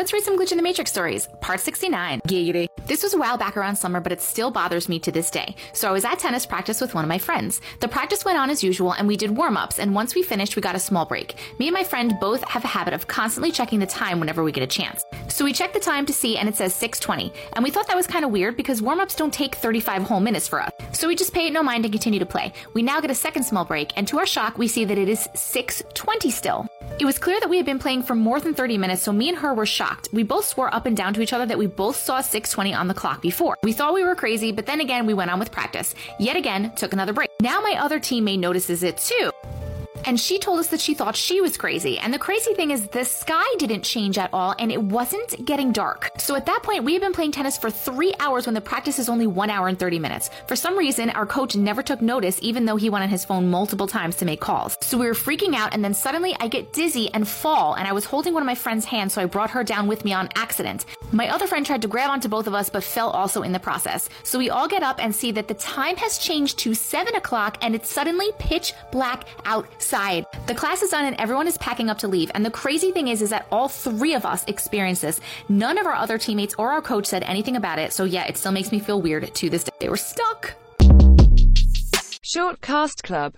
Let's read some Glitch in the Matrix stories. Part 69. Giggity. This was a while back around summer, but it still bothers me to this day. So I was at tennis practice with one of my friends. The practice went on as usual, and we did warm ups, and once we finished, we got a small break. Me and my friend both have a habit of constantly checking the time whenever we get a chance. So we checked the time to see, and it says 620. And we thought that was kind of weird because warm ups don't take 35 whole minutes for us. So we just pay it no mind and continue to play. We now get a second small break, and to our shock, we see that it is 620 still. It was clear that we had been playing for more than 30 minutes, so me and her were shocked. We both swore up and down to each other that we both saw 620 on the clock before. We thought we were crazy, but then again, we went on with practice. Yet again, took another break. Now my other teammate notices it too. And she told us that she thought she was crazy. And the crazy thing is, the sky didn't change at all and it wasn't getting dark. So at that point, we had been playing tennis for three hours when the practice is only one hour and 30 minutes. For some reason, our coach never took notice, even though he went on his phone multiple times to make calls. So we were freaking out, and then suddenly I get dizzy and fall, and I was holding one of my friend's hands, so I brought her down with me on accident. My other friend tried to grab onto both of us, but fell also in the process. So we all get up and see that the time has changed to 7 o'clock, and it's suddenly pitch black outside. The class is done and everyone is packing up to leave. And the crazy thing is, is that all three of us experienced this. None of our other teammates or our coach said anything about it. So yeah, it still makes me feel weird to this day. Were stuck. Short Cast Club